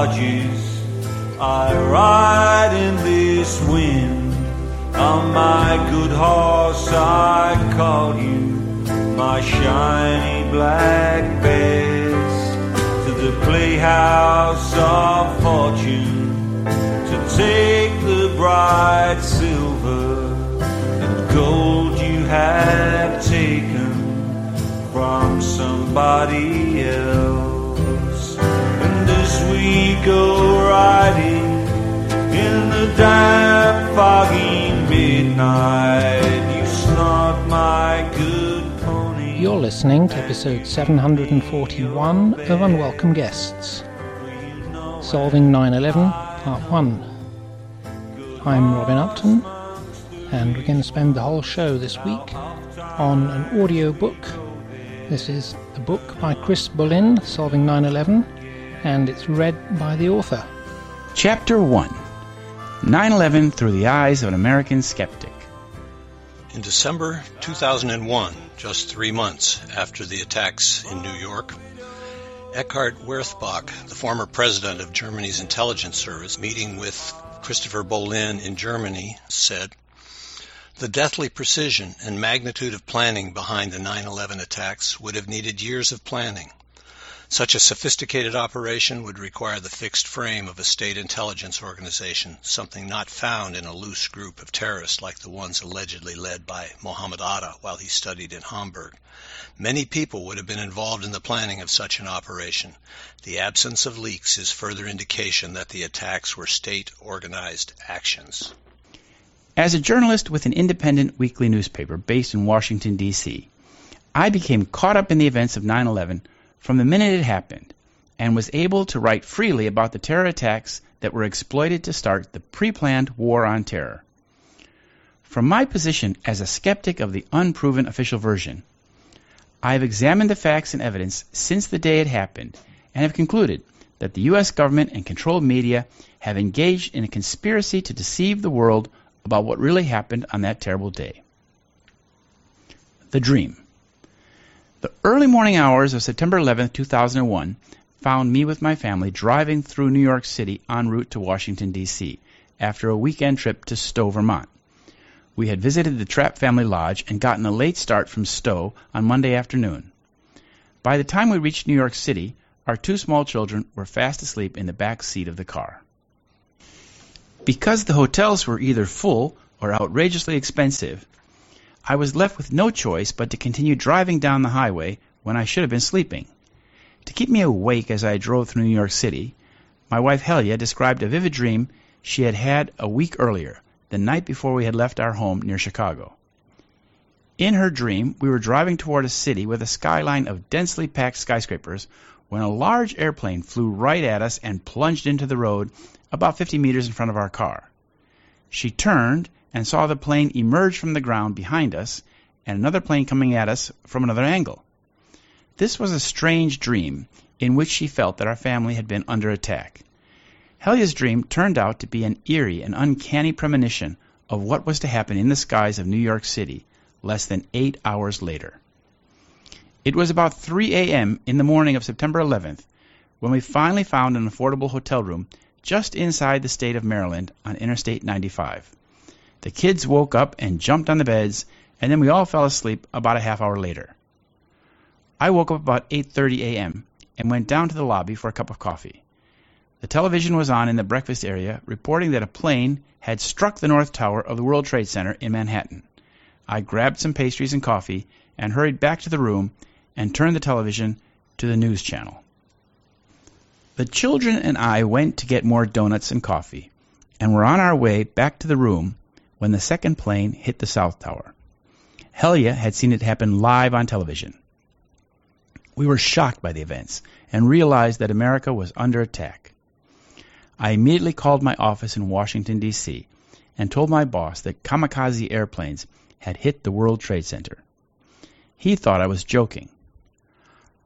I ride in this wind. On my good horse I call you, my shiny black bears, to the playhouse of fortune, to take the bright silver and gold you have taken from somebody else. We go riding in the damp, foggy midnight, you snort my good pony. You're listening to episode 741 of Unwelcome Guests. Solving 9 11, Part 1. I'm Robin Upton, and we're going to spend the whole show this week on an audio book. This is a book by Chris Bollyn, Solving 9 11, and it's read by the author. Chapter 1 9 11 Through the Eyes of an American Skeptic. In December 2001, just three months after the attacks in New York, Eckart Werthebach, the former president of Germany's intelligence service, meeting with Christopher Bollyn in Germany, said, The deathly precision and magnitude of planning behind the 9 11 attacks would have needed years of planning. Such a sophisticated operation would require the fixed frame of a state intelligence organization, something not found in a loose group of terrorists like the ones allegedly led by Mohammed Atta while he studied in Hamburg. Many people would have been involved in the planning of such an operation. The absence of leaks is further indication that the attacks were state organized actions. As a journalist with an independent weekly newspaper based in Washington, D.C., I became caught up in the events of 9 11 from the minute it happened and was able to write freely about the terror attacks that were exploited to start the pre planned war on terror. From my position as a skeptic of the unproven official version, I have examined the facts and evidence since the day it happened and have concluded that the U.S. government and controlled media have engaged in a conspiracy to deceive the world about what really happened on that terrible day. The Dream. The early morning hours of September 11, 2001, found me with my family driving through New York City en route to Washington, D.C., after a weekend trip to Stowe, Vermont. We had visited the Trapp family lodge and gotten a late start from Stowe on Monday afternoon. By the time we reached New York City, our two small children were fast asleep in the back seat of the car. Because the hotels were either full or outrageously expensive, I was left with no choice but to continue driving down the highway when I should have been sleeping. To keep me awake as I drove through New York City, my wife Helia described a vivid dream she had had a week earlier, the night before we had left our home near Chicago. In her dream, we were driving toward a city with a skyline of densely packed skyscrapers when a large airplane flew right at us and plunged into the road about 50 meters in front of our car. She turned and saw the plane emerge from the ground behind us and another plane coming at us from another angle. This was a strange dream in which she felt that our family had been under attack. Helia's dream turned out to be an eerie and uncanny premonition of what was to happen in the skies of New York City less than eight hours later. It was about 3 a.m. in the morning of September 11th when we finally found an affordable hotel room just inside the state of Maryland on Interstate 95. The kids woke up and jumped on the beds, and then we all fell asleep about a half hour later. I woke up about 8:30 a.m. and went down to the lobby for a cup of coffee. The television was on in the breakfast area reporting that a plane had struck the north tower of the World Trade Center in Manhattan. I grabbed some pastries and coffee and hurried back to the room and turned the television to the news channel. The children and I went to get more donuts and coffee and were on our way back to the room when the second plane hit the South Tower. Helia had seen it happen live on television. We were shocked by the events and realized that America was under attack. I immediately called my office in Washington, D.C., and told my boss that kamikaze airplanes had hit the World Trade Center. He thought I was joking.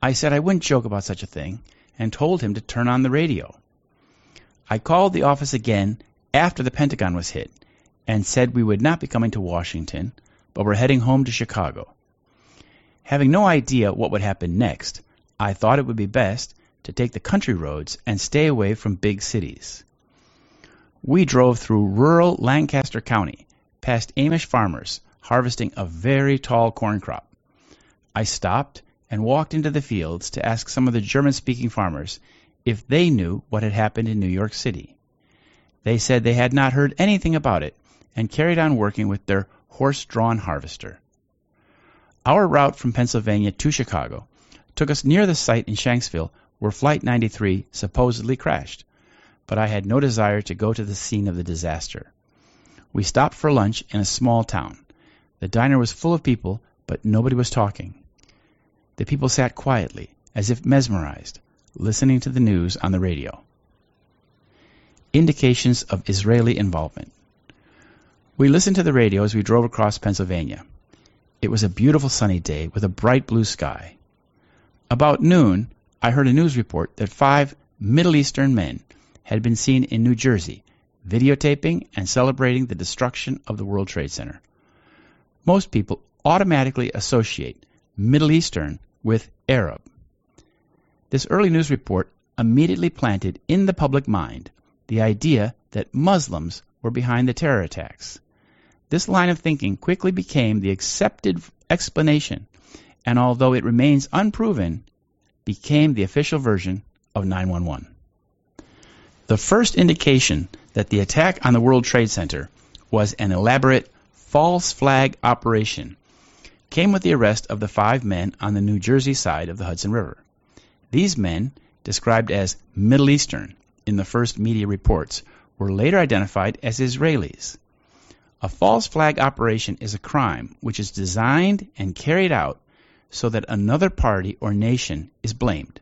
I said I wouldn't joke about such a thing and told him to turn on the radio. I called the office again after the Pentagon was hit and said we would not be coming to Washington, but were heading home to Chicago. Having no idea what would happen next, I thought it would be best to take the country roads and stay away from big cities. We drove through rural Lancaster County, past Amish farmers harvesting a very tall corn crop. I stopped and walked into the fields to ask some of the German speaking farmers if they knew what had happened in New York City. They said they had not heard anything about it and carried on working with their horse drawn harvester. Our route from Pennsylvania to Chicago took us near the site in Shanksville where Flight 93 supposedly crashed, but I had no desire to go to the scene of the disaster. We stopped for lunch in a small town. The diner was full of people, but nobody was talking. The people sat quietly, as if mesmerized, listening to the news on the radio. Indications of Israeli involvement. We listened to the radio as we drove across Pennsylvania. It was a beautiful sunny day with a bright blue sky. About noon, I heard a news report that five Middle Eastern men had been seen in New Jersey videotaping and celebrating the destruction of the World Trade Center. Most people automatically associate Middle Eastern with Arab. This early news report immediately planted in the public mind the idea that Muslims were behind the terror attacks. This line of thinking quickly became the accepted explanation, and although it remains unproven, became the official version of 911. The first indication that the attack on the World Trade Center was an elaborate false flag operation came with the arrest of the five men on the New Jersey side of the Hudson River. These men, described as Middle Eastern in the first media reports, were later identified as Israelis. A false flag operation is a crime which is designed and carried out so that another party or nation is blamed.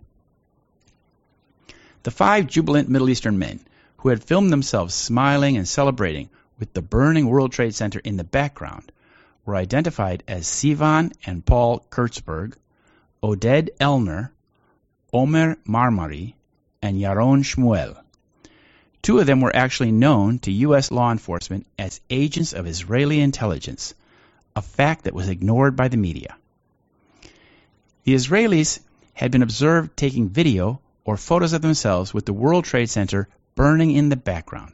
The five jubilant Middle Eastern men who had filmed themselves smiling and celebrating with the burning World Trade Center in the background were identified as Sivan and Paul Kurzberg, Oded Ellner, Omer Marmari, and Yaron Shmuel. Two of them were actually known to U.S. law enforcement as agents of Israeli intelligence, a fact that was ignored by the media. The Israelis had been observed taking video or photos of themselves with the World Trade Center burning in the background.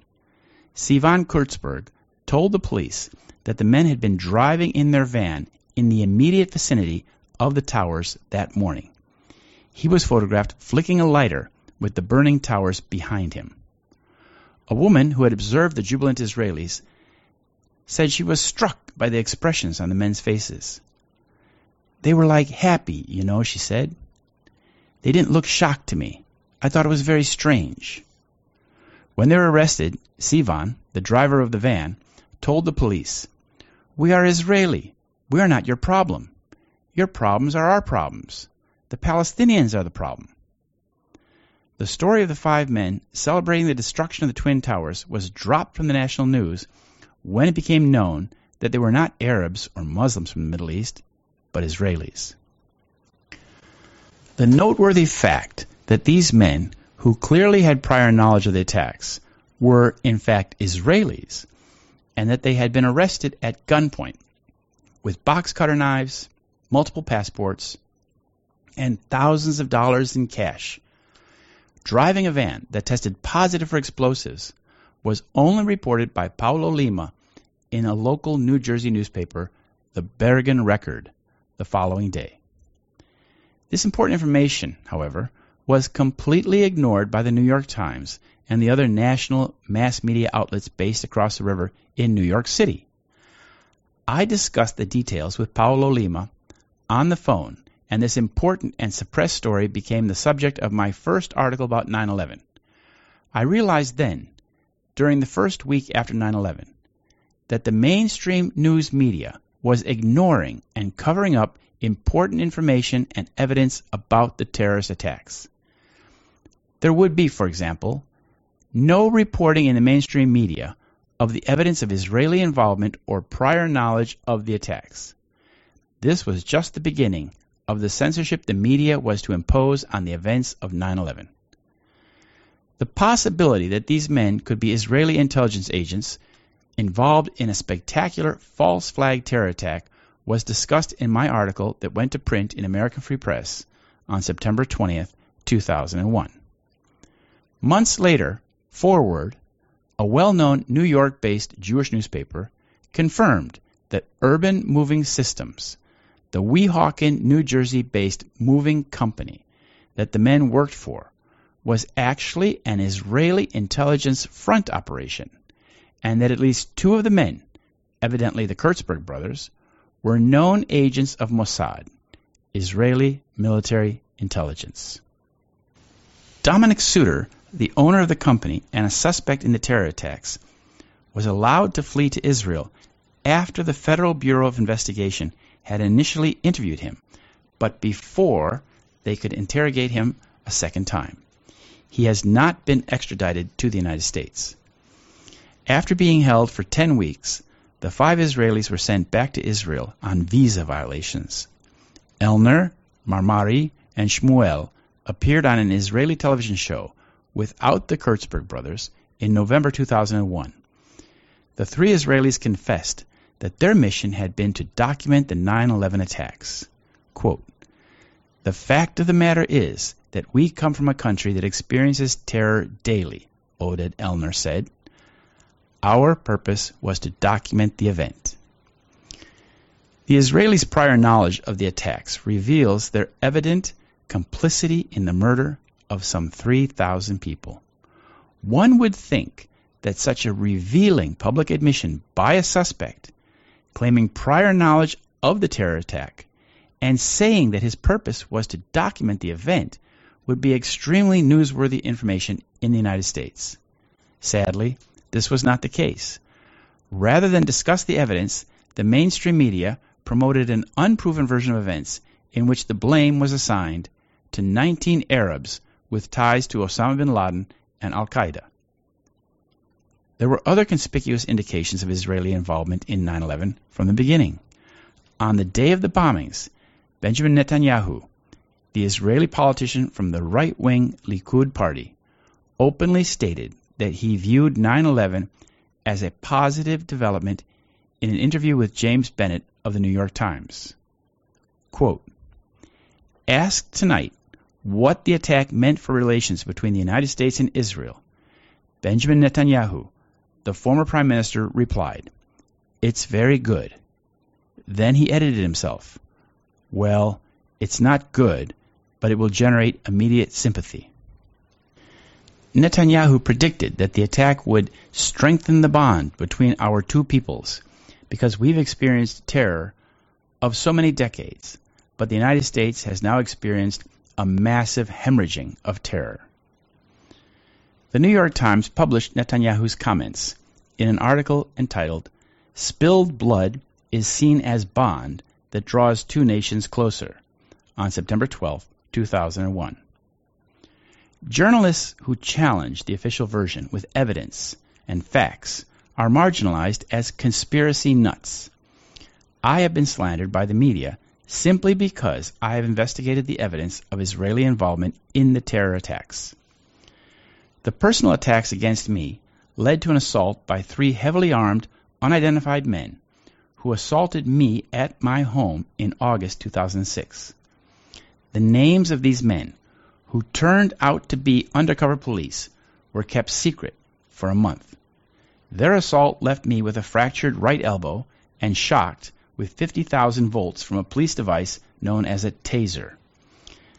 Sivan Kurzberg told the police that the men had been driving in their van in the immediate vicinity of the towers that morning. He was photographed flicking a lighter with the burning towers behind him. A woman who had observed the jubilant Israelis said she was struck by the expressions on the men's faces. They were like happy, you know, she said. They didn't look shocked to me. I thought it was very strange. When they were arrested, Sivan, the driver of the van, told the police, We are Israeli. We are not your problem. Your problems are our problems. The Palestinians are the problem. The story of the five men celebrating the destruction of the Twin Towers was dropped from the national news when it became known that they were not Arabs or Muslims from the Middle East, but Israelis. The noteworthy fact that these men, who clearly had prior knowledge of the attacks, were in fact Israelis, and that they had been arrested at gunpoint with box cutter knives, multiple passports, and thousands of dollars in cash driving a van that tested positive for explosives was only reported by Paulo Lima in a local New Jersey newspaper, the Bergen Record, the following day. This important information, however, was completely ignored by the New York Times and the other national mass media outlets based across the river in New York City. I discussed the details with Paulo Lima on the phone and this important and suppressed story became the subject of my first article about 9 11. I realized then, during the first week after 9 11, that the mainstream news media was ignoring and covering up important information and evidence about the terrorist attacks. There would be, for example, no reporting in the mainstream media of the evidence of Israeli involvement or prior knowledge of the attacks. This was just the beginning of the censorship the media was to impose on the events of 9 11. The possibility that these men could be Israeli intelligence agents involved in a spectacular false flag terror attack was discussed in my article that went to print in American Free Press on September 20th, 2001. Months later, Forward, a well-known New York-based Jewish newspaper, confirmed that Urban Moving Systems, the Weehawken, New Jersey-based moving company that the men worked for, was actually an Israeli intelligence front operation, and that at least two of the men, evidently the Kurzberg brothers, were known agents of Mossad, Israeli military intelligence. Dominic Suter, the owner of the company and a suspect in the terror attacks, was allowed to flee to Israel after the Federal Bureau of Investigation had initially interviewed him, but before they could interrogate him a second time. He has not been extradited to the United States. After being held for 10 weeks, the five Israelis were sent back to Israel on visa violations. Ellner, Marmari, and Shmuel appeared on an Israeli television show without the Kurzberg brothers in November 2001. The three Israelis confessed that their mission had been to document the 9 11 attacks. Quote, the fact of the matter is that we come from a country that experiences terror daily, Oded Ellner said. Our purpose was to document the event. The Israelis' prior knowledge of the attacks reveals their evident complicity in the murder of some 3,000 people. One would think that such a revealing public admission by a suspect claiming prior knowledge of the terror attack and saying that his purpose was to document the event would be extremely newsworthy information in the United States. Sadly, this was not the case. Rather than discuss the evidence, the mainstream media promoted an unproven version of events in which the blame was assigned to 19 Arabs with ties to Osama bin Laden and Al Qaeda. There were other conspicuous indications of Israeli involvement in 9 11 from the beginning. On the day of the bombings, Benjamin Netanyahu, the Israeli politician from the right wing Likud party, openly stated that he viewed 9 11 as a positive development in an interview with James Bennet of the New York Times. Quote, Asked tonight what the attack meant for relations between the United States and Israel, Benjamin Netanyahu, the former prime minister, replied, It's very good. Then he edited himself. Well, it's not good, but it will generate immediate sympathy. Netanyahu predicted that the attack would strengthen the bond between our two peoples because we've experienced terror of so many decades, but the United States has now experienced a massive hemorrhaging of terror. The New York Times published Netanyahu's comments in an article entitled Spilled Blood is Seen as Bond That Draws Two Nations Closer on September 12, 2001. Journalists who challenge the official version with evidence and facts are marginalized as conspiracy nuts. I have been slandered by the media simply because I have investigated the evidence of Israeli involvement in the terror attacks. The personal attacks against me led to an assault by three heavily armed, unidentified men who assaulted me at my home in August 2006. The names of these men who turned out to be undercover police were kept secret for a month. Their assault left me with a fractured right elbow and shocked with 50,000 volts from a police device known as a taser.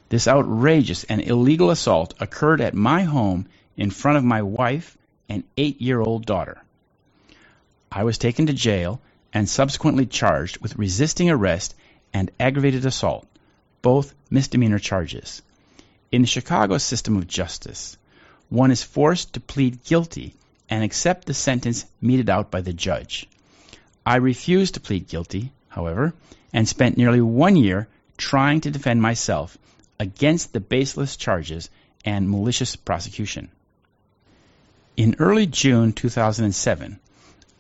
This outrageous and illegal assault occurred at my home in front of my wife and eight year old daughter. I was taken to jail and subsequently charged with resisting arrest and aggravated assault, both misdemeanor charges. In the Chicago system of justice, one is forced to plead guilty and accept the sentence meted out by the judge. I refused to plead guilty, however, and spent nearly one year trying to defend myself against the baseless charges and malicious prosecution. In early June 2007,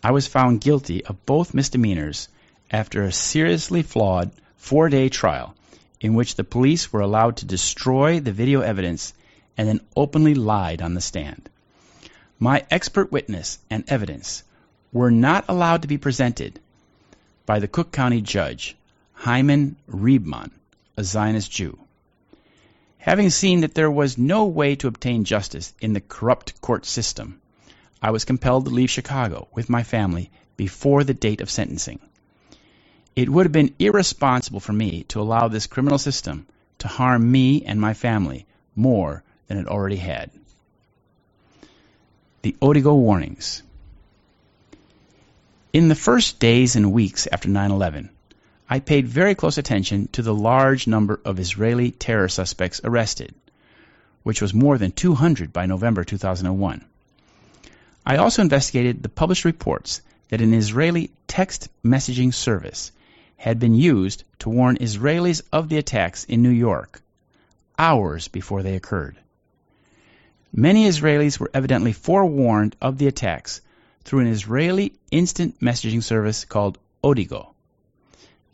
I was found guilty of both misdemeanors after a seriously flawed four day trial in which the police were allowed to destroy the video evidence and then openly lied on the stand. My expert witness and evidence were not allowed to be presented by the Cook County judge, Hyman Reibman, a Zionist Jew. Having seen that there was no way to obtain justice in the corrupt court system, I was compelled to leave Chicago with my family before the date of sentencing. It would have been irresponsible for me to allow this criminal system to harm me and my family more than it already had. The Odigo warnings. In the first days and weeks after 9 11, I paid very close attention to the large number of Israeli terror suspects arrested, which was more than 200 by November 2001. I also investigated the published reports that an Israeli text messaging service had been used to warn Israelis of the attacks in New York hours before they occurred. Many Israelis were evidently forewarned of the attacks through an Israeli instant messaging service called Odigo.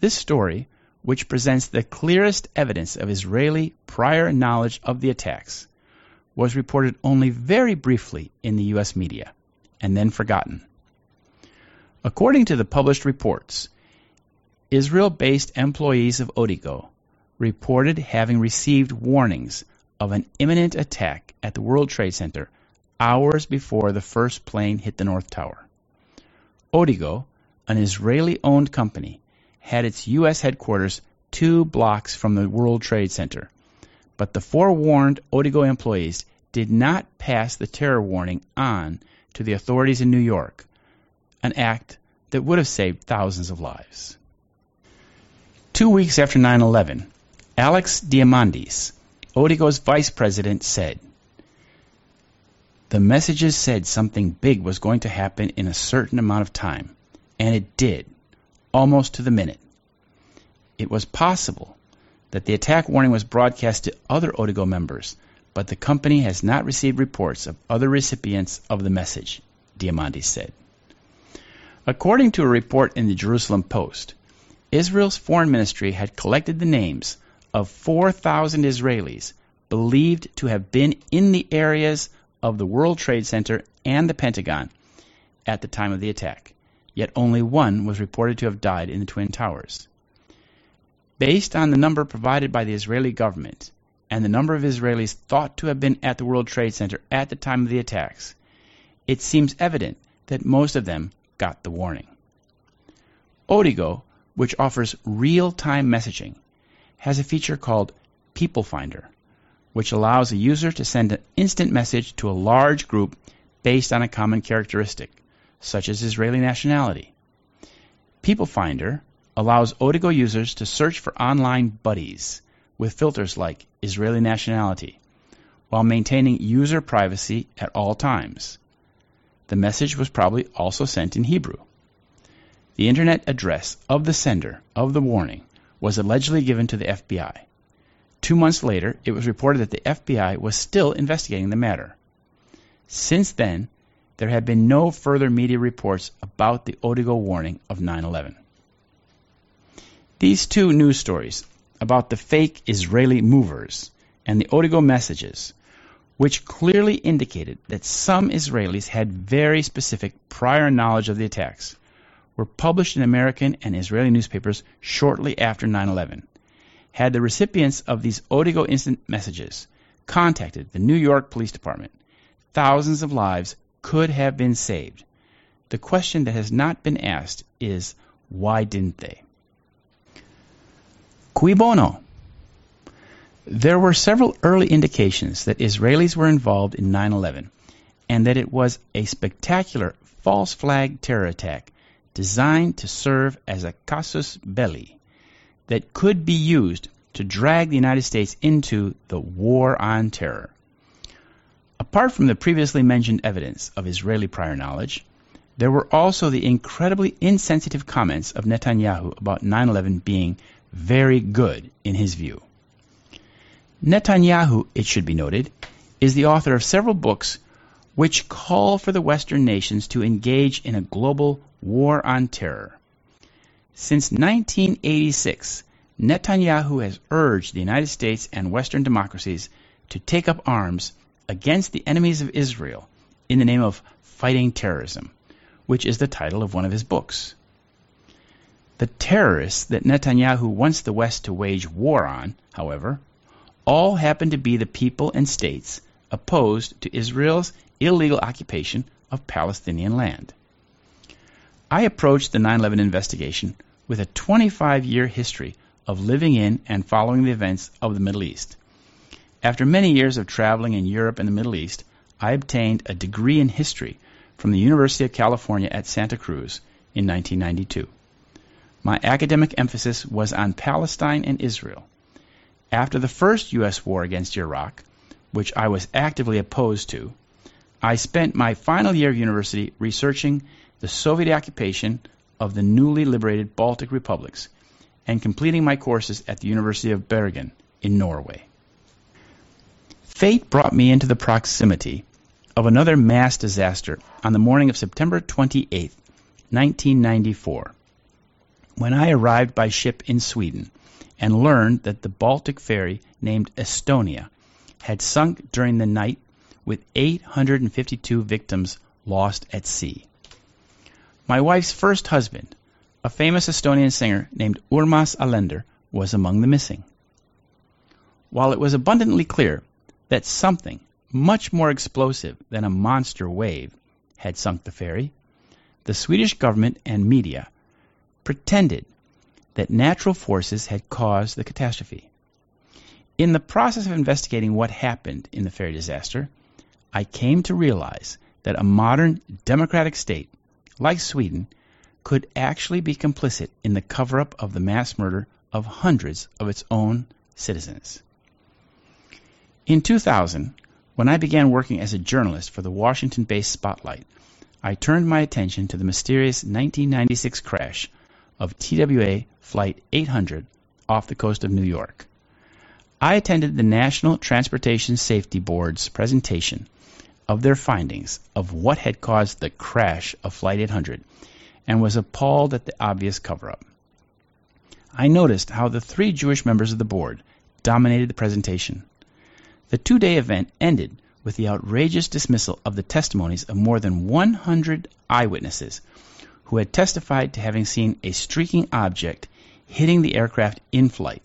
This story, which presents the clearest evidence of Israeli prior knowledge of the attacks, was reported only very briefly in the U.S. media and then forgotten. According to the published reports, Israel based employees of Odigo reported having received warnings of an imminent attack at the World Trade Center hours before the first plane hit the North Tower. Odigo, an Israeli owned company, had its U.S. headquarters two blocks from the World Trade Center, but the forewarned Odigo employees did not pass the terror warning on to the authorities in New York, an act that would have saved thousands of lives. Two weeks after 9 11, Alex Diamandis, Odigo's vice president, said, the messages said something big was going to happen in a certain amount of time, and it did, almost to the minute. It was possible that the attack warning was broadcast to other Odigo members, but the company has not received reports of other recipients of the message, Diamandis said. According to a report in the Jerusalem Post, Israel's foreign ministry had collected the names of 4,000 Israelis believed to have been in the areas of the World Trade Center and the Pentagon at the time of the attack, yet only one was reported to have died in the Twin Towers. Based on the number provided by the Israeli government and the number of Israelis thought to have been at the World Trade Center at the time of the attacks, it seems evident that most of them got the warning. Odigo, which offers real time messaging, has a feature called People Finder which allows a user to send an instant message to a large group based on a common characteristic, such as Israeli nationality. People Finder allows Odigo users to search for online buddies with filters like Israeli nationality while maintaining user privacy at all times. The message was probably also sent in Hebrew. The internet address of the sender of the warning was allegedly given to the FBI. Two months later, it was reported that the FBI was still investigating the matter. Since then, there have been no further media reports about the Odigo warning of 9 11. These two news stories about the fake Israeli movers and the Odigo messages, which clearly indicated that some Israelis had very specific prior knowledge of the attacks, were published in American and Israeli newspapers shortly after 9 11 had the recipients of these Odigo instant messages contacted the New York Police Department, thousands of lives could have been saved. The question that has not been asked is why didn't they? Cui bono? There were several early indications that Israelis were involved in 9 11 and that it was a spectacular false flag terror attack designed to serve as a casus belli, that could be used to drag the United States into the war on terror. Apart from the previously mentioned evidence of Israeli prior knowledge, there were also the incredibly insensitive comments of Netanyahu about 9 11 being very good in his view. Netanyahu, it should be noted, is the author of several books which call for the Western nations to engage in a global war on terror. Since 1986, Netanyahu has urged the United States and Western democracies to take up arms against the enemies of Israel in the name of fighting terrorism, which is the title of one of his books. The terrorists that Netanyahu wants the West to wage war on, however, all happen to be the people and states opposed to Israel's illegal occupation of Palestinian land. I approached the 9 11 investigation with a 25 year history of living in and following the events of the Middle East. After many years of traveling in Europe and the Middle East, I obtained a degree in history from the University of California at Santa Cruz in 1992. My academic emphasis was on Palestine and Israel. After the first U.S. war against Iraq, which I was actively opposed to, I spent my final year of university researching the Soviet occupation of the newly liberated Baltic republics and completing my courses at the University of Bergen in Norway. Fate brought me into the proximity of another mass disaster on the morning of September 28, 1994, when I arrived by ship in Sweden and learned that the Baltic ferry named Estonia had sunk during the night with 852 victims lost at sea. My wife's first husband, a famous Estonian singer named Urmas Alender, was among the missing. While it was abundantly clear that something much more explosive than a monster wave had sunk the ferry, the Swedish government and media pretended that natural forces had caused the catastrophe. In the process of investigating what happened in the ferry disaster, I came to realize that a modern democratic state, like Sweden, could actually be complicit in the cover up of the mass murder of hundreds of its own citizens. In 2000, when I began working as a journalist for the Washington based Spotlight, I turned my attention to the mysterious 1996 crash of TWA Flight 800 off the coast of New York. I attended the National Transportation Safety Board's presentation of their findings of what had caused the crash of Flight 800 and was appalled at the obvious cover up. I noticed how the three Jewish members of the board dominated the presentation. The two day event ended with the outrageous dismissal of the testimonies of more than 100 eyewitnesses who had testified to having seen a streaking object hitting the aircraft in flight.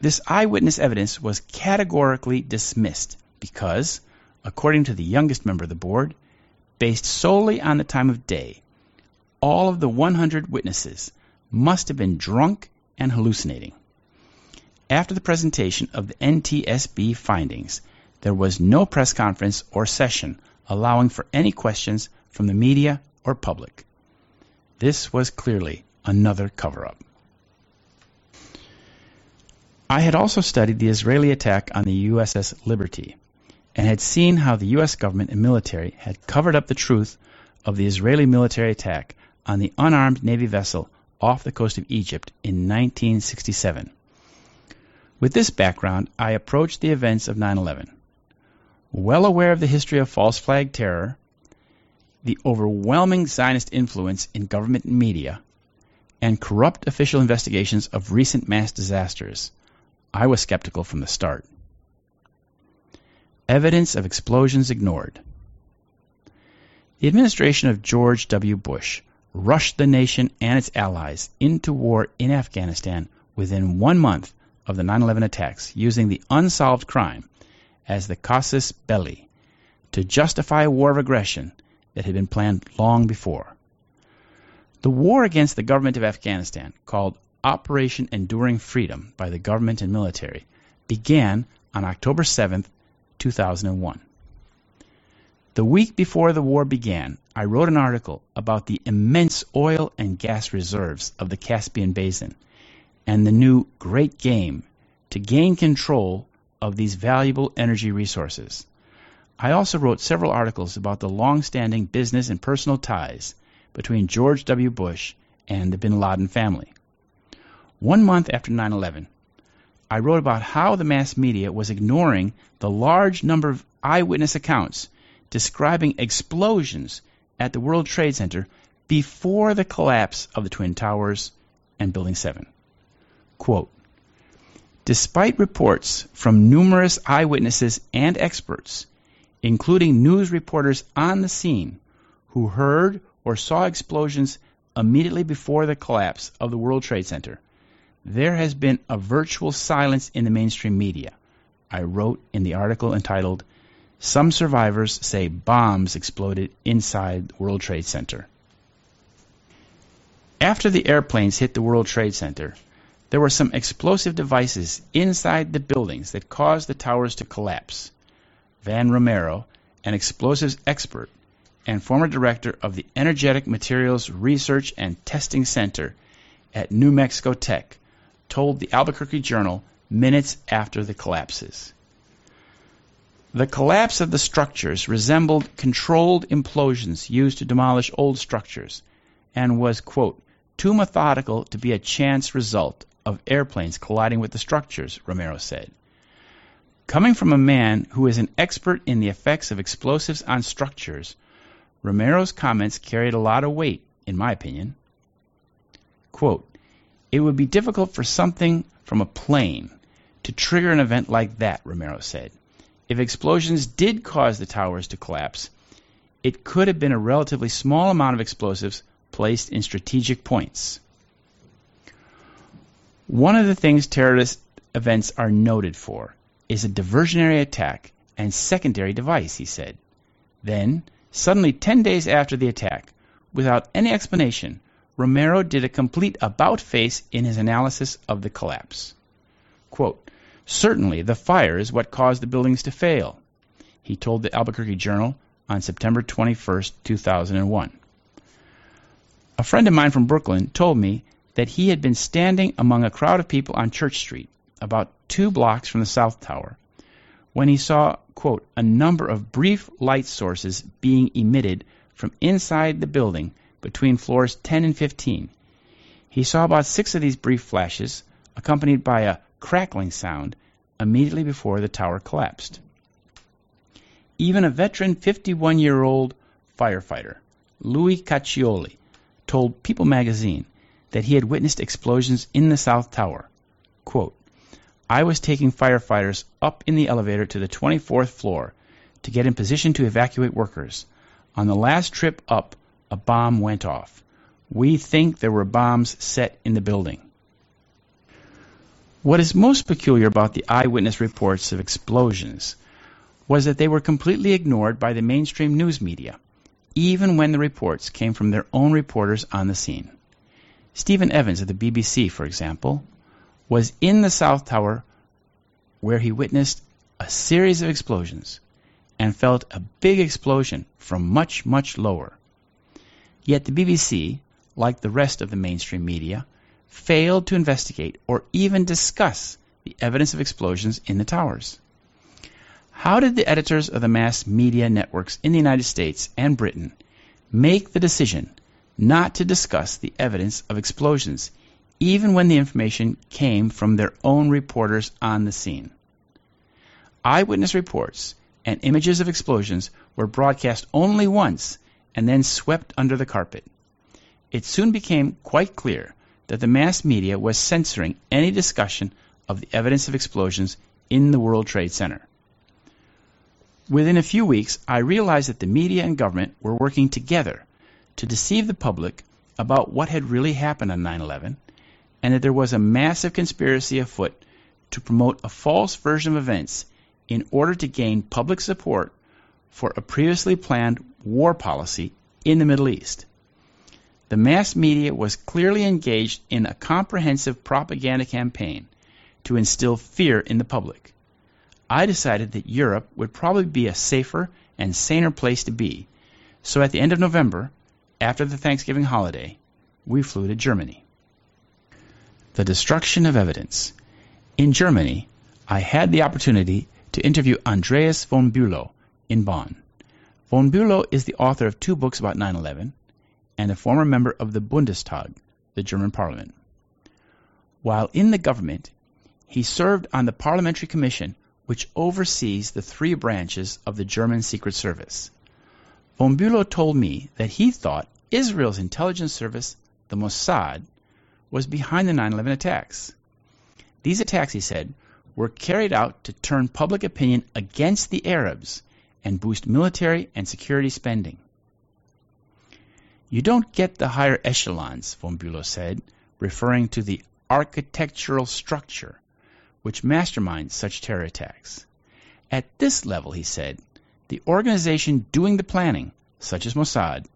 This eyewitness evidence was categorically dismissed because, according to the youngest member of the board, based solely on the time of day, all of the 100 witnesses must have been drunk and hallucinating. After the presentation of the NTSB findings, there was no press conference or session allowing for any questions from the media or public. This was clearly another cover up. I had also studied the Israeli attack on the USS Liberty and had seen how the U.S. government and military had covered up the truth of the Israeli military attack on the unarmed Navy vessel off the coast of Egypt in 1967. With this background, I approached the events of 9 11. Well aware of the history of false flag terror, the overwhelming Zionist influence in government and media, and corrupt official investigations of recent mass disasters, I was skeptical from the start. Evidence of explosions ignored. The administration of George W. Bush rushed the nation and its allies into war in Afghanistan within one month of the 9 11 attacks, using the unsolved crime as the casus belli to justify a war of aggression that had been planned long before. The war against the government of Afghanistan, called Operation Enduring Freedom by the government and military, began on October 7, 2001. The week before the war began, I wrote an article about the immense oil and gas reserves of the Caspian Basin and the new great game to gain control of these valuable energy resources. I also wrote several articles about the long-standing business and personal ties between George W. Bush and the bin Laden family. One month after 9 11, I wrote about how the mass media was ignoring the large number of eyewitness accounts describing explosions at the World Trade Center before the collapse of the Twin Towers and Building 7. Quote, Despite reports from numerous eyewitnesses and experts, including news reporters on the scene who heard or saw explosions immediately before the collapse of the World Trade Center, There has been a virtual silence in the mainstream media. I wrote in the article entitled, Some Survivors Say Bombs Exploded Inside the World Trade Center. After the airplanes hit the World Trade Center, there were some explosive devices inside the buildings that caused the towers to collapse. Van Romero, an explosives expert and former director of the Energetic Materials Research and Testing Center at New Mexico Tech, told the Albuquerque Journal minutes after the collapses. The collapse of the structures resembled controlled implosions used to demolish old structures and was, quote, too methodical to be a chance result of airplanes colliding with the structures, Romero said. Coming from a man who is an expert in the effects of explosives on structures, Romero's comments carried a lot of weight, in my opinion. Quote, it would be difficult for something from a plane to trigger an event like that, Romero said. If explosions did cause the towers to collapse, it could have been a relatively small amount of explosives placed in strategic points. One of the things terrorist events are noted for is a diversionary attack and secondary device, he said. Then, suddenly 10 days after the attack, without any explanation, Romero did a complete about face in his analysis of the collapse. Quote, Certainly, the fire is what caused the buildings to fail, he told the Albuquerque Journal on September 21, 2001. A friend of mine from Brooklyn told me that he had been standing among a crowd of people on Church Street, about two blocks from the South Tower, when he saw, quote, a number of brief light sources being emitted from inside the building between floors 10 and 15. He saw about six of these brief flashes, accompanied by a crackling sound, immediately before the tower collapsed. Even a veteran 51 year old firefighter, Louis Cacchioli, told People magazine that he had witnessed explosions in the South Tower. Quote, I was taking firefighters up in the elevator to the 24th floor to get in position to evacuate workers. On the last trip up, a bomb went off. We think there were bombs set in the building. What is most peculiar about the eyewitness reports of explosions was that they were completely ignored by the mainstream news media, even when the reports came from their own reporters on the scene. Stephen Evans of the BBC, for example, was in the South Tower where he witnessed a series of explosions and felt a big explosion from much, much lower. Yet the BBC, like the rest of the mainstream media, failed to investigate or even discuss the evidence of explosions in the towers. How did the editors of the mass media networks in the United States and Britain make the decision not to discuss the evidence of explosions, even when the information came from their own reporters on the scene? Eyewitness reports and images of explosions were broadcast only once and then swept under the carpet. It soon became quite clear that the mass media was censoring any discussion of the evidence of explosions in the World Trade Center. Within a few weeks, I realized that the media and government were working together to deceive the public about what had really happened on 9 11 and that there was a massive conspiracy afoot to promote a false version of events in order to gain public support for a previously planned war policy in the Middle East. The mass media was clearly engaged in a comprehensive propaganda campaign to instill fear in the public. I decided that Europe would probably be a safer and saner place to be, so at the end of November, after the Thanksgiving holiday, we flew to Germany. The destruction of evidence. In Germany, I had the opportunity to interview Andreas von Bülow, in Bonn. Von Bülow is the author of two books about 9 11 and a former member of the Bundestag, the German parliament. While in the government, he served on the parliamentary commission which oversees the three branches of the German Secret Service. Von Bülow told me that he thought Israel's intelligence service, the Mossad, was behind the 9 11 attacks. These attacks, he said, were carried out to turn public opinion against the Arabs and boost military and security spending. You don't get the higher echelons, von Bülow said, referring to the architectural structure which masterminds such terror attacks. At this level, he said, the organization doing the planning, such as Mossad,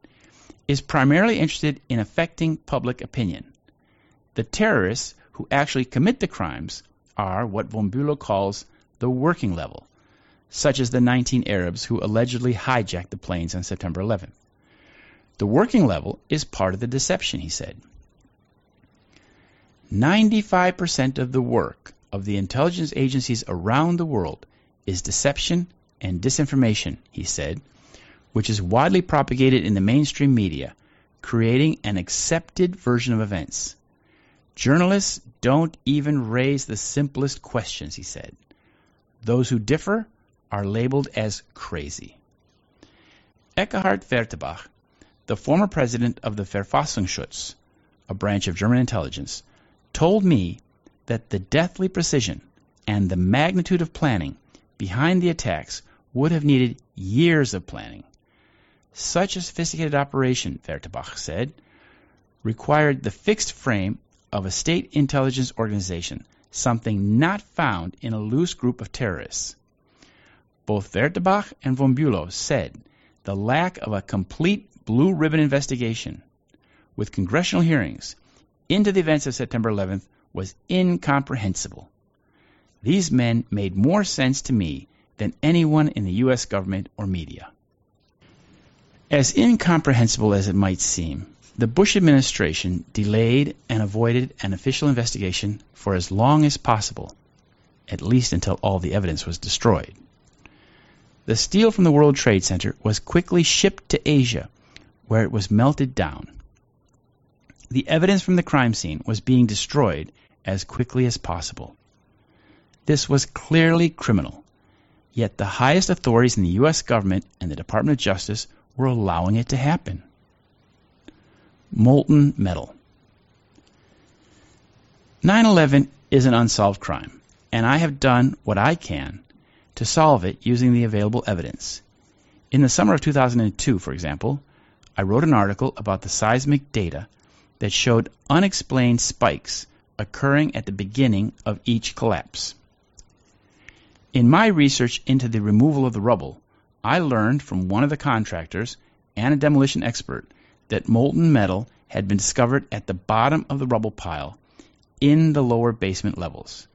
is primarily interested in affecting public opinion. The terrorists who actually commit the crimes are what von Bülow calls the working level, such as the 19 Arabs who allegedly hijacked the planes on September 11th. The working level is part of the deception, he said. 95% of the work of the intelligence agencies around the world is deception and disinformation, he said, which is widely propagated in the mainstream media, creating an accepted version of events. Journalists don't even raise the simplest questions, he said. Those who differ are labeled as crazy. Eckart Werthebach, the former president of the Verfassungsschutz, a branch of German intelligence, told me that the deathly precision and the magnitude of planning behind the attacks would have needed years of planning. Such a sophisticated operation, Werthebach said, required the fixed frame of a state intelligence organization, something not found in a loose group of terrorists. Both Werthebach and von Bülow said the lack of a complete blue ribbon investigation with congressional hearings into the events of September 11th was incomprehensible. These men made more sense to me than anyone in the U.S. government or media. As incomprehensible as it might seem, the Bush administration delayed and avoided an official investigation for as long as possible, at least until all the evidence was destroyed. The steel from the World Trade Center was quickly shipped to Asia, where it was melted down. The evidence from the crime scene was being destroyed as quickly as possible. This was clearly criminal, yet the highest authorities in the U.S. government and the Department of Justice were allowing it to happen. Molten metal. 9 11 is an unsolved crime, and I have done what I can to solve it using the available evidence. In the summer of 2002, for example, I wrote an article about the seismic data that showed unexplained spikes occurring at the beginning of each collapse. In my research into the removal of the rubble, I learned from one of the contractors and a demolition expert that molten metal had been discovered at the bottom of the rubble pile in the lower basement levels.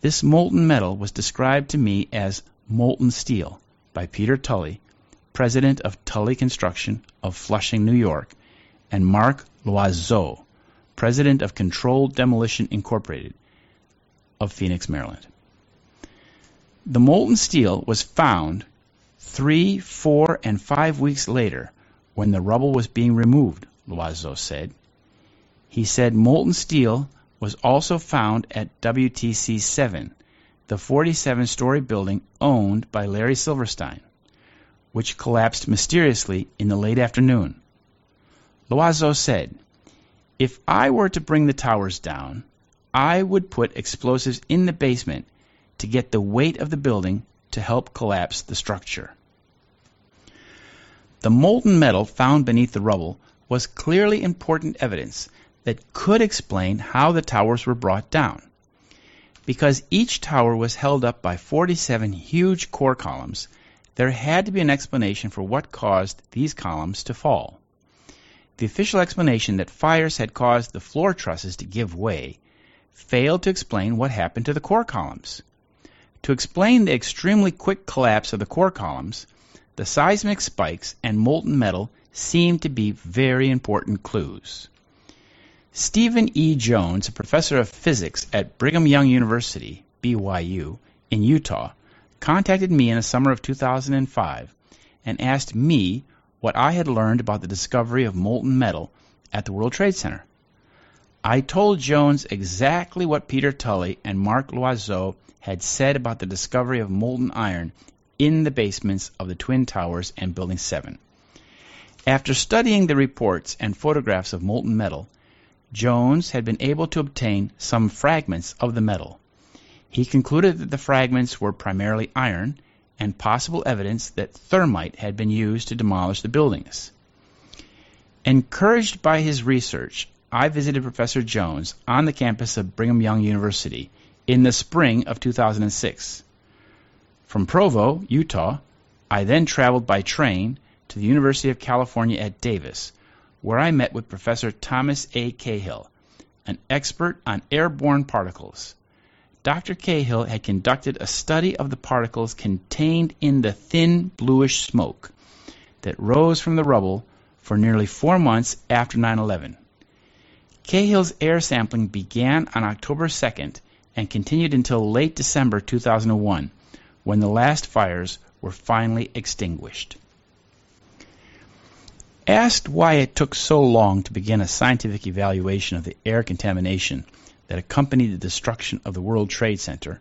This molten metal was described to me as molten steel by Peter Tully, president of Tully Construction of Flushing, New York, and Mark Loizeaux, president of Controlled Demolition Incorporated of Phoenix, Maryland. The molten steel was found three, four, and five weeks later when the rubble was being removed, Loizeaux said. He said molten steel was also found at WTC 7, the 47 story building owned by Larry Silverstein, which collapsed mysteriously in the late afternoon. Loizeaux said, if I were to bring the towers down, I would put explosives in the basement to get the weight of the building to help collapse the structure. The molten metal found beneath the rubble was clearly important evidence that could explain how the towers were brought down. Because each tower was held up by 47 huge core columns, there had to be an explanation for what caused these columns to fall. The official explanation that fires had caused the floor trusses to give way failed to explain what happened to the core columns. To explain the extremely quick collapse of the core columns, the seismic spikes and molten metal seemed to be very important clues. Stephen E. Jones, a professor of physics at Brigham Young University, BYU, in Utah, contacted me in the summer of 2005 and asked me what I had learned about the discovery of molten metal at the World Trade Center. I told Jones exactly what Peter Tully and Mark Loizeaux had said about the discovery of molten iron in the basements of the Twin Towers and Building 7. After studying the reports and photographs of molten metal, Jones had been able to obtain some fragments of the metal. He concluded that the fragments were primarily iron and possible evidence that thermite had been used to demolish the buildings. Encouraged by his research, I visited Professor Jones on the campus of Brigham Young University in the spring of 2006. From Provo, Utah, I then traveled by train to the University of California at Davis, where I met with Professor Thomas A. Cahill, an expert on airborne particles. Dr. Cahill had conducted a study of the particles contained in the thin bluish smoke that rose from the rubble for nearly four months after 9 11. Cahill's air sampling began on October 2nd and continued until late December 2001, when the last fires were finally extinguished. Asked why it took so long to begin a scientific evaluation of the air contamination that accompanied the destruction of the World Trade Center,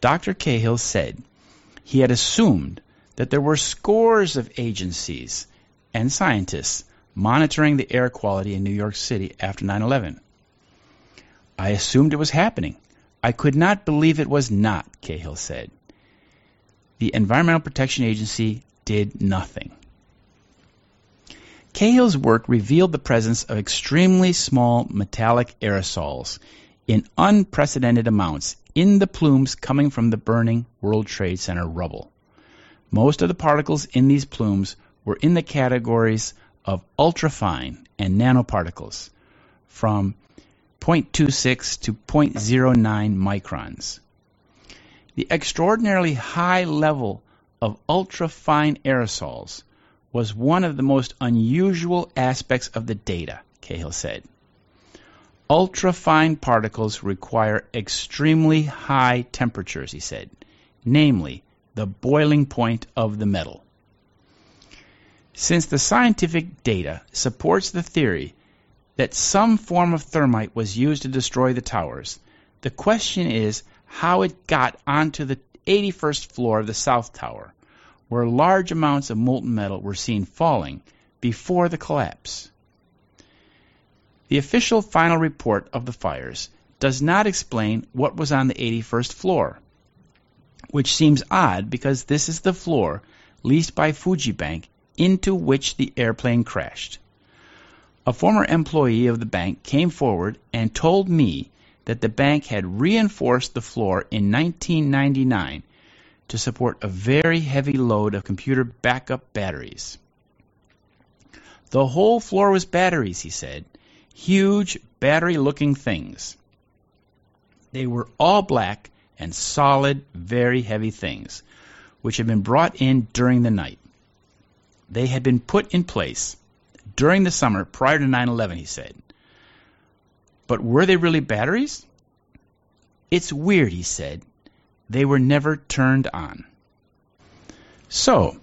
Dr. Cahill said he had assumed that there were scores of agencies and scientists monitoring the air quality in New York City after 9 11. I assumed it was happening. I could not believe it was not, Cahill said. The Environmental Protection Agency did nothing. Cahill's work revealed the presence of extremely small metallic aerosols in unprecedented amounts in the plumes coming from the burning World Trade Center rubble. Most of the particles in these plumes were in the categories of ultrafine and nanoparticles from 0.26 to 0.09 microns. The extraordinarily high level of ultrafine aerosols was one of the most unusual aspects of the data, Cahill said. Ultrafine particles require extremely high temperatures, he said, namely the boiling point of the metal. Since the scientific data supports the theory that some form of thermite was used to destroy the towers, the question is how it got onto the 81st floor of the South Tower, where large amounts of molten metal were seen falling before the collapse. The official final report of the fires does not explain what was on the 81st floor, which seems odd because this is the floor leased by Fuji Bank into which the airplane crashed. A former employee of the bank came forward and told me that the bank had reinforced the floor in 1999 to support a very heavy load of computer backup batteries. The whole floor was batteries, he said. Huge battery looking things. They were all black and solid, very heavy things, which had been brought in during the night. They had been put in place during the summer prior to 9 11, he said. But were they really batteries? It's weird, he said. They were never turned on. So,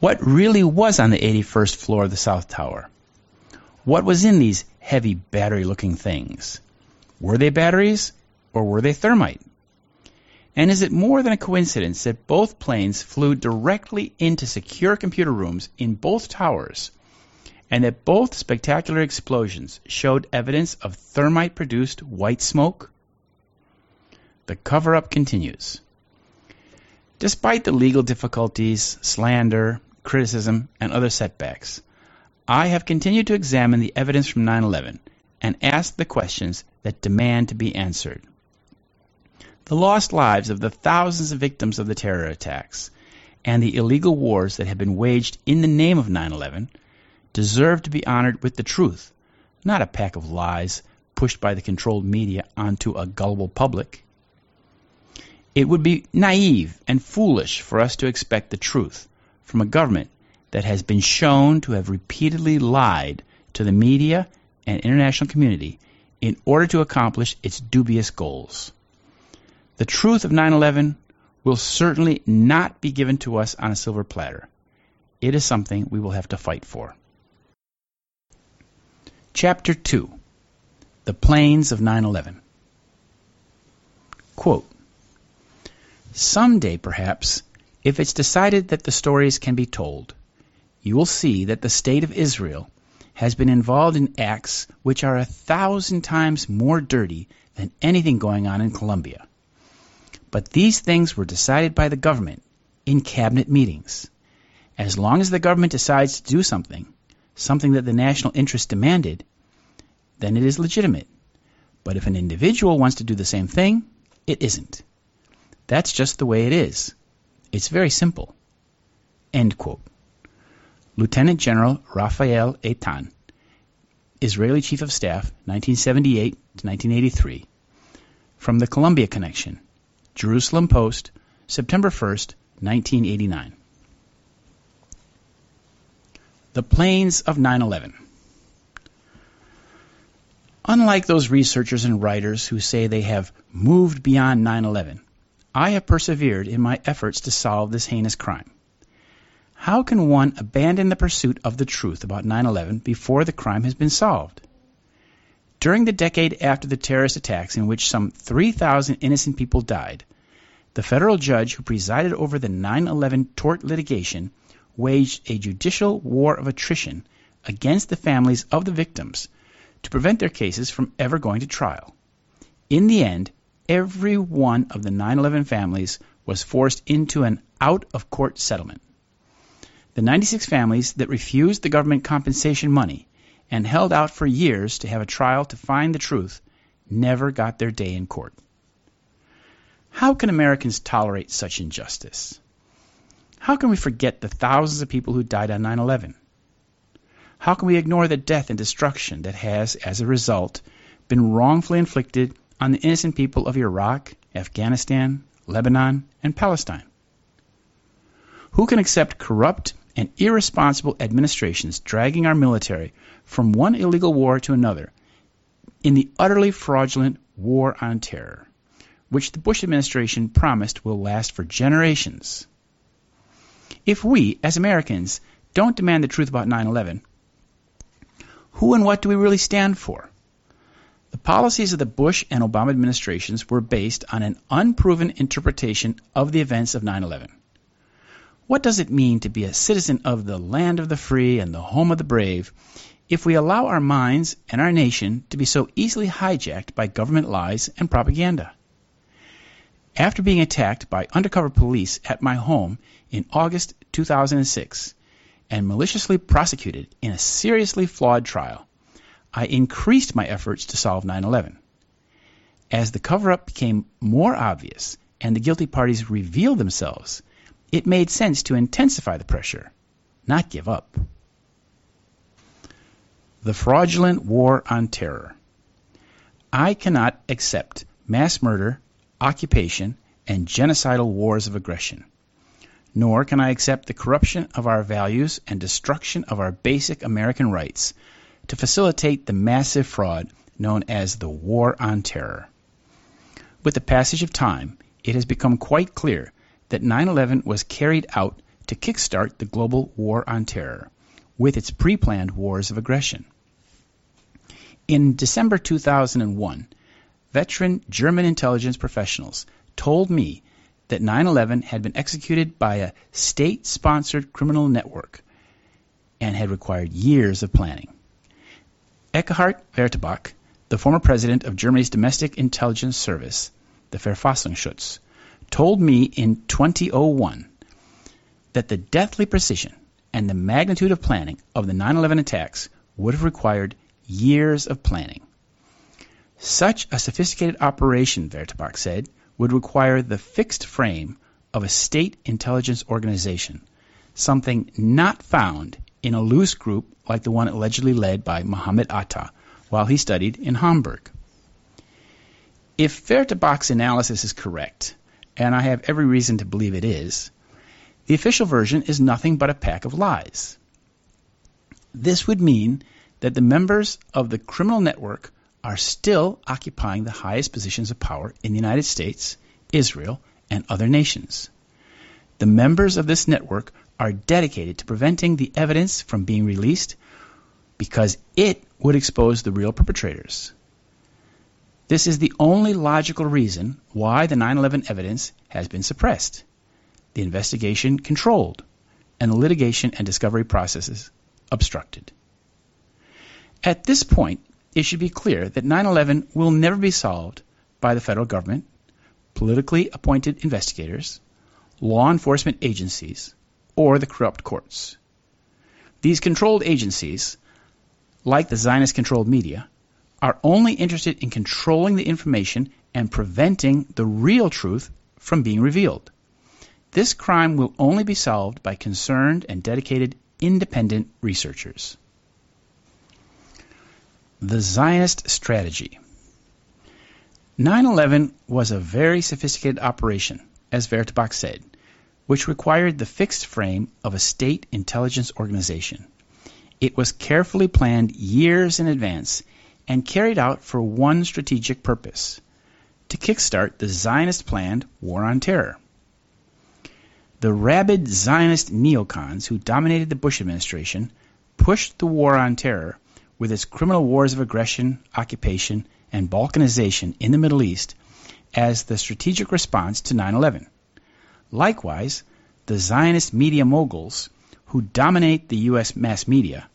what really was on the 81st floor of the South Tower? What was in these heavy battery looking things? Were they batteries or were they thermite? And is it more than a coincidence that both planes flew directly into secure computer rooms in both towers, and that both spectacular explosions showed evidence of thermite produced white smoke? The cover up continues. Despite the legal difficulties, slander, criticism, and other setbacks, I have continued to examine the evidence from 9 11 and ask the questions that demand to be answered the lost lives of the thousands of victims of the terror attacks and the illegal wars that have been waged in the name of 9 11 deserve to be honored with the truth, not a pack of lies pushed by the controlled media onto a gullible public. It would be naive and foolish for us to expect the truth from a government that has been shown to have repeatedly lied to the media and international community in order to accomplish its dubious goals. The truth of 9 11 will certainly not be given to us on a silver platter. It is something we will have to fight for. Chapter 2 The Planes of 9 11. Quote Someday, perhaps, if it's decided that the stories can be told, you will see that the State of Israel has been involved in acts which are a thousand times more dirty than anything going on in Colombia. But these things were decided by the government in cabinet meetings. As long as the government decides to do something, something that the national interest demanded, then it is legitimate. But if an individual wants to do the same thing, it isn't. That's just the way it is. It's very simple. End quote. Lieutenant General Rafael Eitan, Israeli Chief of Staff, 1978 to 1983. From the Columbia Connection, Jerusalem Post, September 1st, 1989. The Planes of 9 11. Unlike those researchers and writers who say they have moved beyond 9 11, I have persevered in my efforts to solve this heinous crime. How can one abandon the pursuit of the truth about 9 11 before the crime has been solved? During the decade after the terrorist attacks, in which some 3,000 innocent people died, the federal judge who presided over the 9 11 tort litigation waged a judicial war of attrition against the families of the victims to prevent their cases from ever going to trial. In the end, every one of the 9 11 families was forced into an out of court settlement. The 96 families that refused the government compensation money and held out for years to have a trial to find the truth never got their day in court. How can Americans tolerate such injustice? How can we forget the thousands of people who died on 9 11? How can we ignore the death and destruction that has, as a result, been wrongfully inflicted on the innocent people of Iraq, Afghanistan, Lebanon, and Palestine? Who can accept corrupt and irresponsible administrations dragging our military from one illegal war to another in the utterly fraudulent war on terror, which the Bush administration promised will last for generations? If we, as Americans, don't demand the truth about 9 11, who and what do we really stand for? The policies of the Bush and Obama administrations were based on an unproven interpretation of the events of 9 11. What does it mean to be a citizen of the land of the free and the home of the brave if we allow our minds and our nation to be so easily hijacked by government lies and propaganda? After being attacked by undercover police at my home in August 2006 and maliciously prosecuted in a seriously flawed trial, I increased my efforts to solve 9 11. As the cover up became more obvious and the guilty parties revealed themselves, it made sense to intensify the pressure, not give up. The fraudulent war on terror. I cannot accept mass murder, occupation, and genocidal wars of aggression nor can I accept the corruption of our values and destruction of our basic American rights to facilitate the massive fraud known as the War on Terror. With the passage of time, it has become quite clear that 9 11 was carried out to kickstart the global War on Terror, with its pre planned wars of aggression. In December 2001, veteran German intelligence professionals told me that 9 11 had been executed by a state sponsored criminal network and had required years of planning. Eckart Werthebach, the former president of Germany's domestic intelligence service, the Verfassungsschutz, told me in 2001 that the deathly precision and the magnitude of planning of the 9 11 attacks would have required years of planning. Such a sophisticated operation, Werthebach said, would require the fixed frame of a state intelligence organization, something not found in a loose group like the one allegedly led by Mohammed Atta while he studied in Hamburg. If Werthebach's analysis is correct, and I have every reason to believe it is, the official version is nothing but a pack of lies. This would mean that the members of the criminal network are still occupying the highest positions of power in the United States, Israel, and other nations. The members of this network are dedicated to preventing the evidence from being released because it would expose the real perpetrators. This is the only logical reason why the 9 11 evidence has been suppressed, the investigation controlled, and the litigation and discovery processes obstructed. At this point, it should be clear that 9 11 will never be solved by the federal government, politically appointed investigators, law enforcement agencies, or the corrupt courts. These controlled agencies, like the Zionist controlled media, are only interested in controlling the information and preventing the real truth from being revealed. This crime will only be solved by concerned and dedicated independent researchers. The Zionist Strategy 9 11 was a very sophisticated operation, as Werthebach said, which required the fixed frame of a state intelligence organization. It was carefully planned years in advance and carried out for one strategic purpose to kickstart the Zionist planned War on Terror. The rabid Zionist neocons who dominated the Bush administration pushed the War on Terror with its criminal wars of aggression, occupation, and balkanization in the Middle East as the strategic response to 9 11. Likewise, the Zionist media moguls, who dominate the U.S. mass media,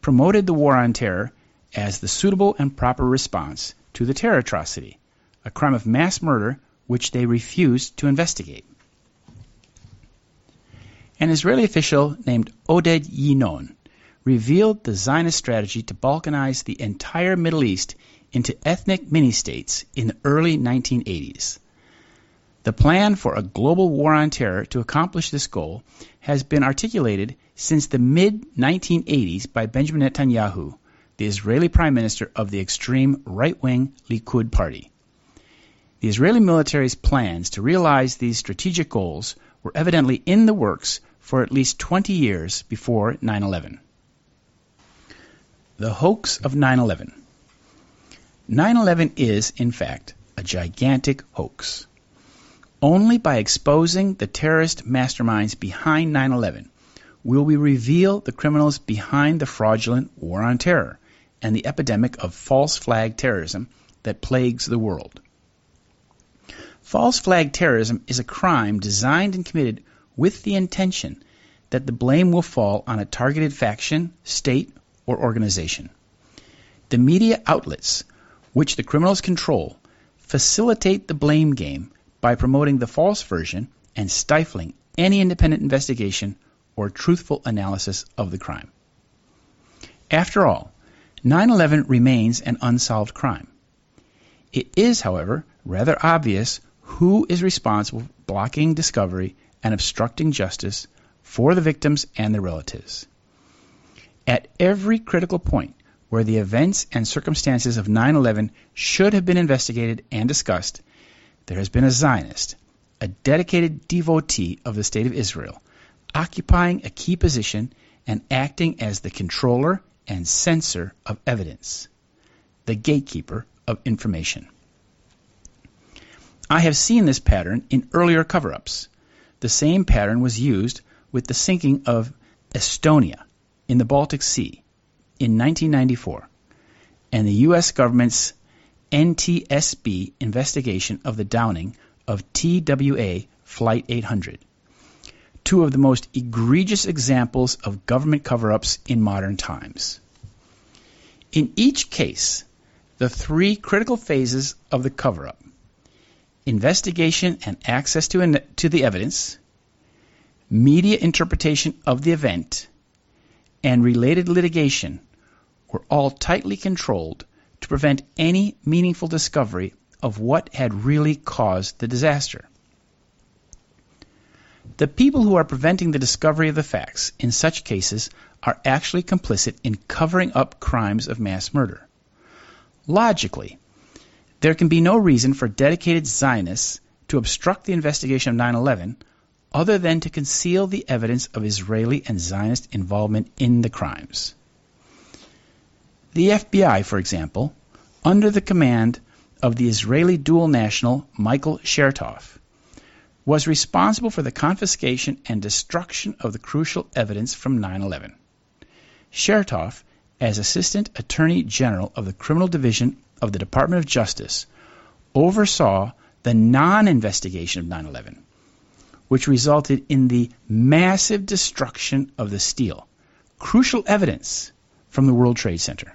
promoted the war on terror as the suitable and proper response to the terror atrocity, a crime of mass murder which they refused to investigate. An Israeli official named Oded Yinon revealed the Zionist strategy to balkanize the entire Middle East into ethnic mini-states in the early 1980s. The plan for a global war on terror to accomplish this goal has been articulated since the mid 1980s by Benjamin Netanyahu, the Israeli Prime Minister of the extreme right wing Likud party. The Israeli military's plans to realize these strategic goals were evidently in the works for at least 20 years before 9 11. The hoax of 9 11. 9 11 is, in fact, a gigantic hoax. Only by exposing the terrorist masterminds behind 9 11 will we reveal the criminals behind the fraudulent war on terror and the epidemic of false flag terrorism that plagues the world. False flag terrorism is a crime designed and committed with the intention that the blame will fall on a targeted faction, state, or organization. The media outlets which the criminals control, facilitate the blame game by promoting the false version and stifling any independent investigation or truthful analysis of the crime. After all, 9 11 remains an unsolved crime. It is, however, rather obvious who is responsible for blocking discovery and obstructing justice for the victims and their relatives. At every critical point, where the events and circumstances of 9 11 should have been investigated and discussed, there has been a Zionist, a dedicated devotee of the State of Israel, occupying a key position and acting as the controller and censor of evidence, the gatekeeper of information. I have seen this pattern in earlier cover ups. The same pattern was used with the sinking of Estonia in the Baltic Sea in 1994 and the U.S. government's NTSB investigation of the downing of TWA Flight 800, two of the most egregious examples of government cover ups in modern times. In each case, the three critical phases of the cover up investigation and access to, to the evidence, media interpretation of the event, and related litigation were all tightly controlled to prevent any meaningful discovery of what had really caused the disaster. The people who are preventing the discovery of the facts in such cases are actually complicit in covering up crimes of mass murder. Logically, there can be no reason for dedicated Zionists to obstruct the investigation of 9 11 other than to conceal the evidence of Israeli and Zionist involvement in the crimes. The FBI, for example, under the command of the Israeli dual national Michael Chertoff, was responsible for the confiscation and destruction of the crucial evidence from 9 11. Chertoff, as Assistant Attorney General of the Criminal Division of the Department of Justice, oversaw the non investigation of 9 11, which resulted in the massive destruction of the steel, crucial evidence from the World Trade Center.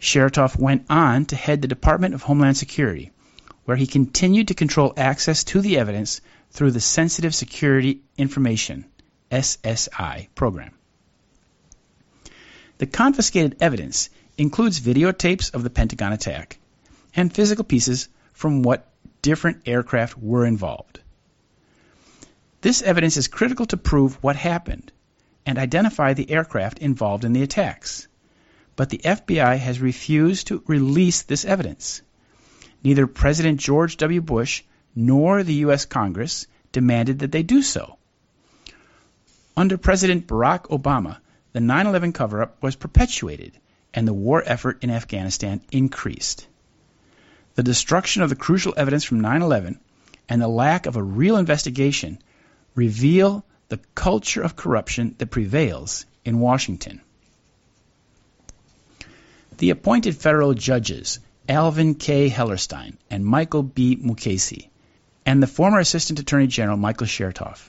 Chertoff went on to head the Department of Homeland Security, where he continued to control access to the evidence through the Sensitive Security Information SSI program. The confiscated evidence includes videotapes of the Pentagon attack and physical pieces from what different aircraft were involved. This evidence is critical to prove what happened and identify the aircraft involved in the attacks. But the FBI has refused to release this evidence. Neither President George W. Bush nor the U.S. Congress demanded that they do so. Under President Barack Obama, the 9 11 cover up was perpetuated and the war effort in Afghanistan increased. The destruction of the crucial evidence from 9 11 and the lack of a real investigation reveal the culture of corruption that prevails in Washington. The appointed federal judges, Alvin K. Hellerstein and Michael B. Mukasey, and the former Assistant Attorney General Michael Chertoff,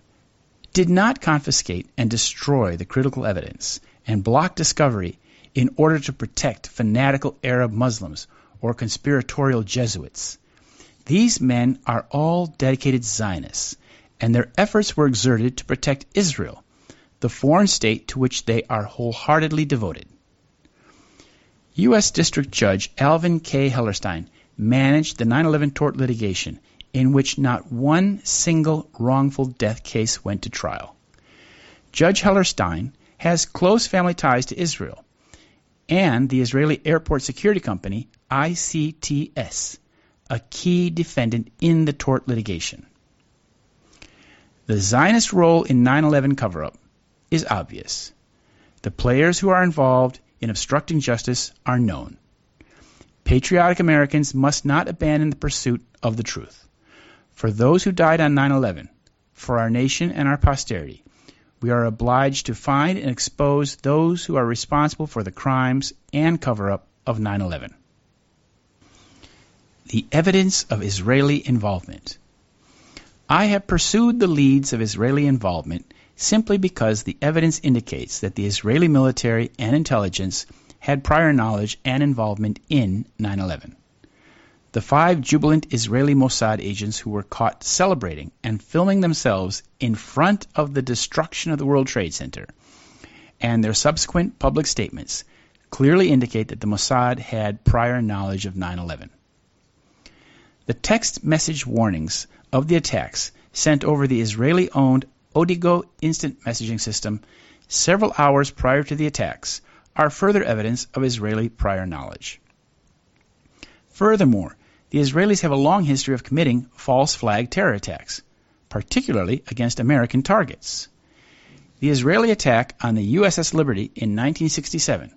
did not confiscate and destroy the critical evidence and block discovery in order to protect fanatical Arab Muslims or conspiratorial Jesuits. These men are all dedicated Zionists, and their efforts were exerted to protect Israel, the foreign state to which they are wholeheartedly devoted. U.S. District Judge Alvin K. Hellerstein managed the 9 11 tort litigation in which not one single wrongful death case went to trial. Judge Hellerstein has close family ties to Israel and the Israeli airport security company ICTS, a key defendant in the tort litigation. The Zionist role in 9 11 cover up is obvious. The players who are involved in obstructing justice are known. Patriotic Americans must not abandon the pursuit of the truth. For those who died on 9 11, for our nation and our posterity, we are obliged to find and expose those who are responsible for the crimes and cover up of 9 11. The evidence of Israeli involvement. I have pursued the leads of Israeli involvement simply because the evidence indicates that the Israeli military and intelligence had prior knowledge and involvement in 9 11. The five jubilant Israeli Mossad agents who were caught celebrating and filming themselves in front of the destruction of the World Trade Center and their subsequent public statements clearly indicate that the Mossad had prior knowledge of 9 11. The text message warnings of the attacks sent over the Israeli owned Odigo instant messaging system several hours prior to the attacks are further evidence of Israeli prior knowledge. Furthermore, the Israelis have a long history of committing false flag terror attacks, particularly against American targets. The Israeli attack on the USS Liberty in 1967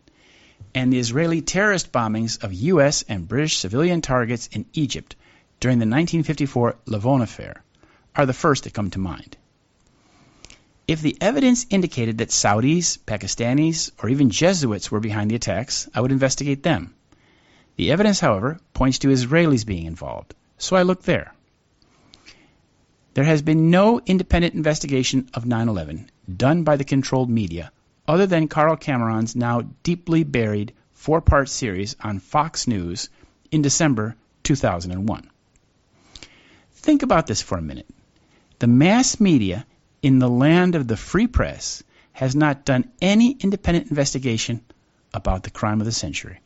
and the Israeli terrorist bombings of U.S. and British civilian targets in Egypt during the 1954 Lavon affair are the first that come to mind. If the evidence indicated that Saudis, Pakistanis, or even Jesuits were behind the attacks, I would investigate them. The evidence, however, points to Israelis being involved, so I looked there. There has been no independent investigation of 9 11 done by the controlled media other than Carl Cameron's now deeply buried four part series on Fox News in December 2001. Think about this for a minute. The mass media in the land of the free press has not done any independent investigation about the crime of the century.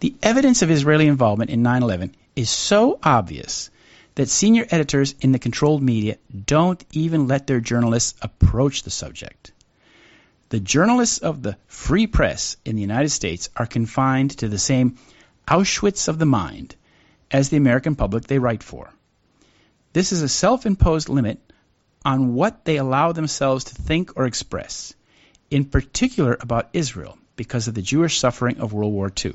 The evidence of Israeli involvement in 9 11 is so obvious that senior editors in the controlled media don't even let their journalists approach the subject. The journalists of the free press in the United States are confined to the same Auschwitz of the mind as the American public they write for. This is a self imposed limit on what they allow themselves to think or express, in particular about Israel because of the Jewish suffering of World War II.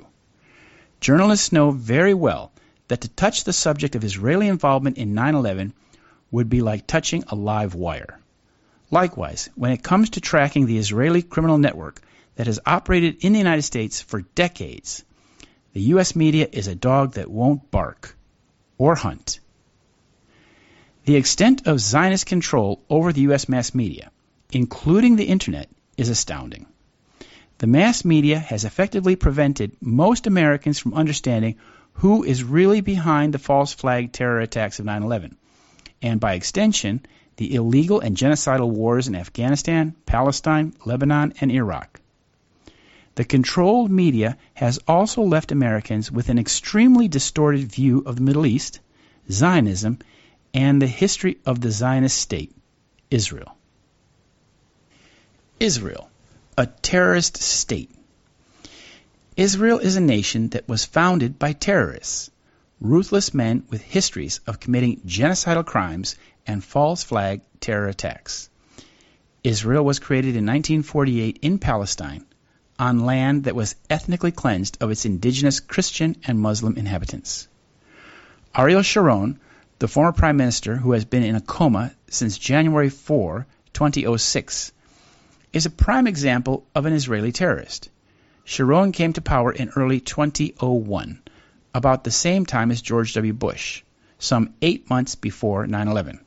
Journalists know very well that to touch the subject of Israeli involvement in 9 11 would be like touching a live wire. Likewise, when it comes to tracking the Israeli criminal network that has operated in the United States for decades, the U.S. media is a dog that won't bark or hunt. The extent of Zionist control over the U.S. mass media, including the Internet, is astounding. The mass media has effectively prevented most Americans from understanding who is really behind the false flag terror attacks of 9 11, and by extension, the illegal and genocidal wars in Afghanistan, Palestine, Lebanon, and Iraq. The controlled media has also left Americans with an extremely distorted view of the Middle East, Zionism, and the history of the Zionist state, Israel. Israel, a terrorist state. Israel is a nation that was founded by terrorists, ruthless men with histories of committing genocidal crimes and false flag terror attacks. Israel was created in 1948 in Palestine on land that was ethnically cleansed of its indigenous Christian and Muslim inhabitants. Ariel Sharon, the former prime minister who has been in a coma since January 4, 2006, is a prime example of an Israeli terrorist. Sharon came to power in early 2001, about the same time as George W. Bush, some eight months before 9 11.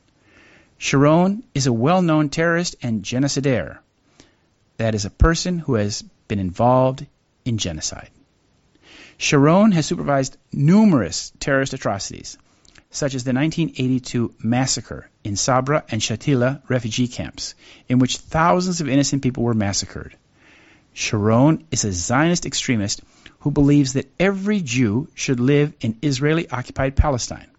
Sharon is a well known terrorist and genocidaire. That is, a person who has been involved in genocide. Sharon has supervised numerous terrorist atrocities, such as the 1982 massacre in Sabra and Shatila refugee camps, in which thousands of innocent people were massacred. Sharon is a Zionist extremist who believes that every Jew should live in Israeli occupied Palestine.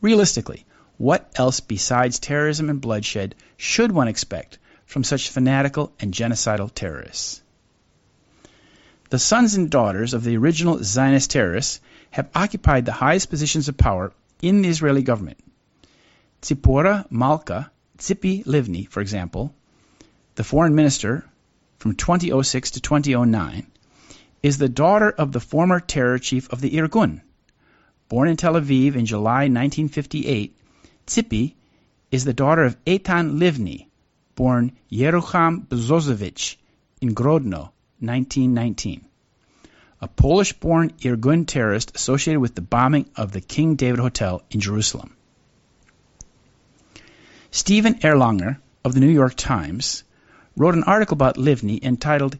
Realistically, what else besides terrorism and bloodshed should one expect from such fanatical and genocidal terrorists. The sons and daughters of the original Zionist terrorists have occupied the highest positions of power in the Israeli government. Tzipora Malka Tzipi Livni, for example, the foreign minister from 2006 to 2009, is the daughter of the former terror chief of the Irgun. Born in Tel Aviv in July 1958, Tzipi is the daughter of Eitan Livni, born Yerucham Bzozowicz in Grodno, 1919. A Polish-born Irgun terrorist associated with the bombing of the King David Hotel in Jerusalem. Stephen Erlanger of the New York Times wrote an article about Livni entitled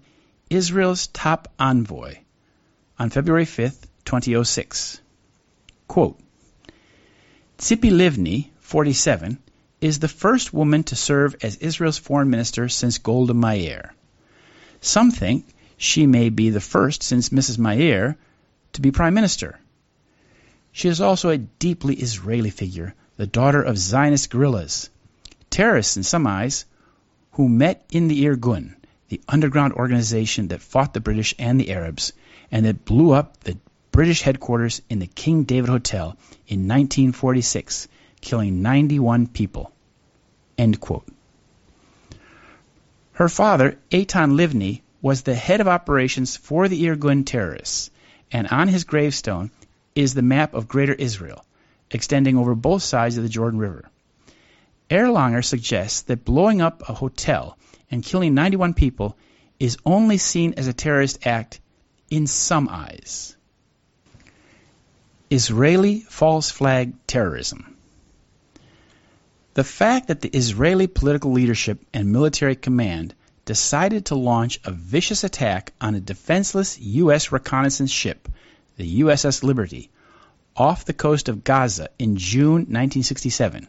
Israel's Top Envoy on February 5, 2006. Quote, Tzipi Livni, 47, is the first woman to serve as Israel's foreign minister since Golda Meir. Some think she may be the first since Mrs. Meir to be prime minister. She is also a deeply Israeli figure, the daughter of Zionist guerrillas, terrorists in some eyes, who met in the Irgun, the underground organization that fought the British and the Arabs, and that blew up the British headquarters in the King David Hotel in 1946 killing 91 people. Her father, Eitan Livni, was the head of operations for the Irgun terrorists, and on his gravestone is the map of Greater Israel, extending over both sides of the Jordan River. Erlanger suggests that blowing up a hotel and killing 91 people is only seen as a terrorist act in some eyes. Israeli false flag terrorism. The fact that the Israeli political leadership and military command decided to launch a vicious attack on a defenseless U.S. reconnaissance ship, the USS Liberty, off the coast of Gaza in June 1967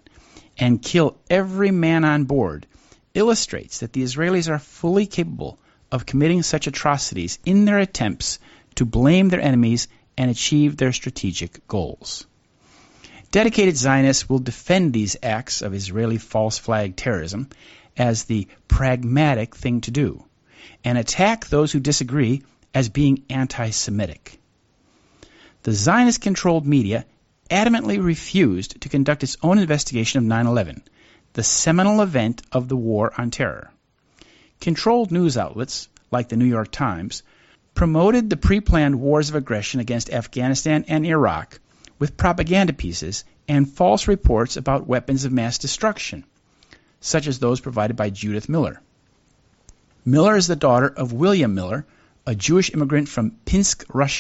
and kill every man on board illustrates that the Israelis are fully capable of committing such atrocities in their attempts to blame their enemies and achieve their strategic goals. Dedicated Zionists will defend these acts of Israeli false flag terrorism as the pragmatic thing to do and attack those who disagree as being anti Semitic. The Zionist controlled media adamantly refused to conduct its own investigation of 9 11, the seminal event of the war on terror. Controlled news outlets, like the New York Times, promoted the pre planned wars of aggression against Afghanistan and Iraq with propaganda pieces and false reports about weapons of mass destruction, such as those provided by Judith Miller. Miller is the daughter of William Miller, a Jewish immigrant from Pinsk, Russia,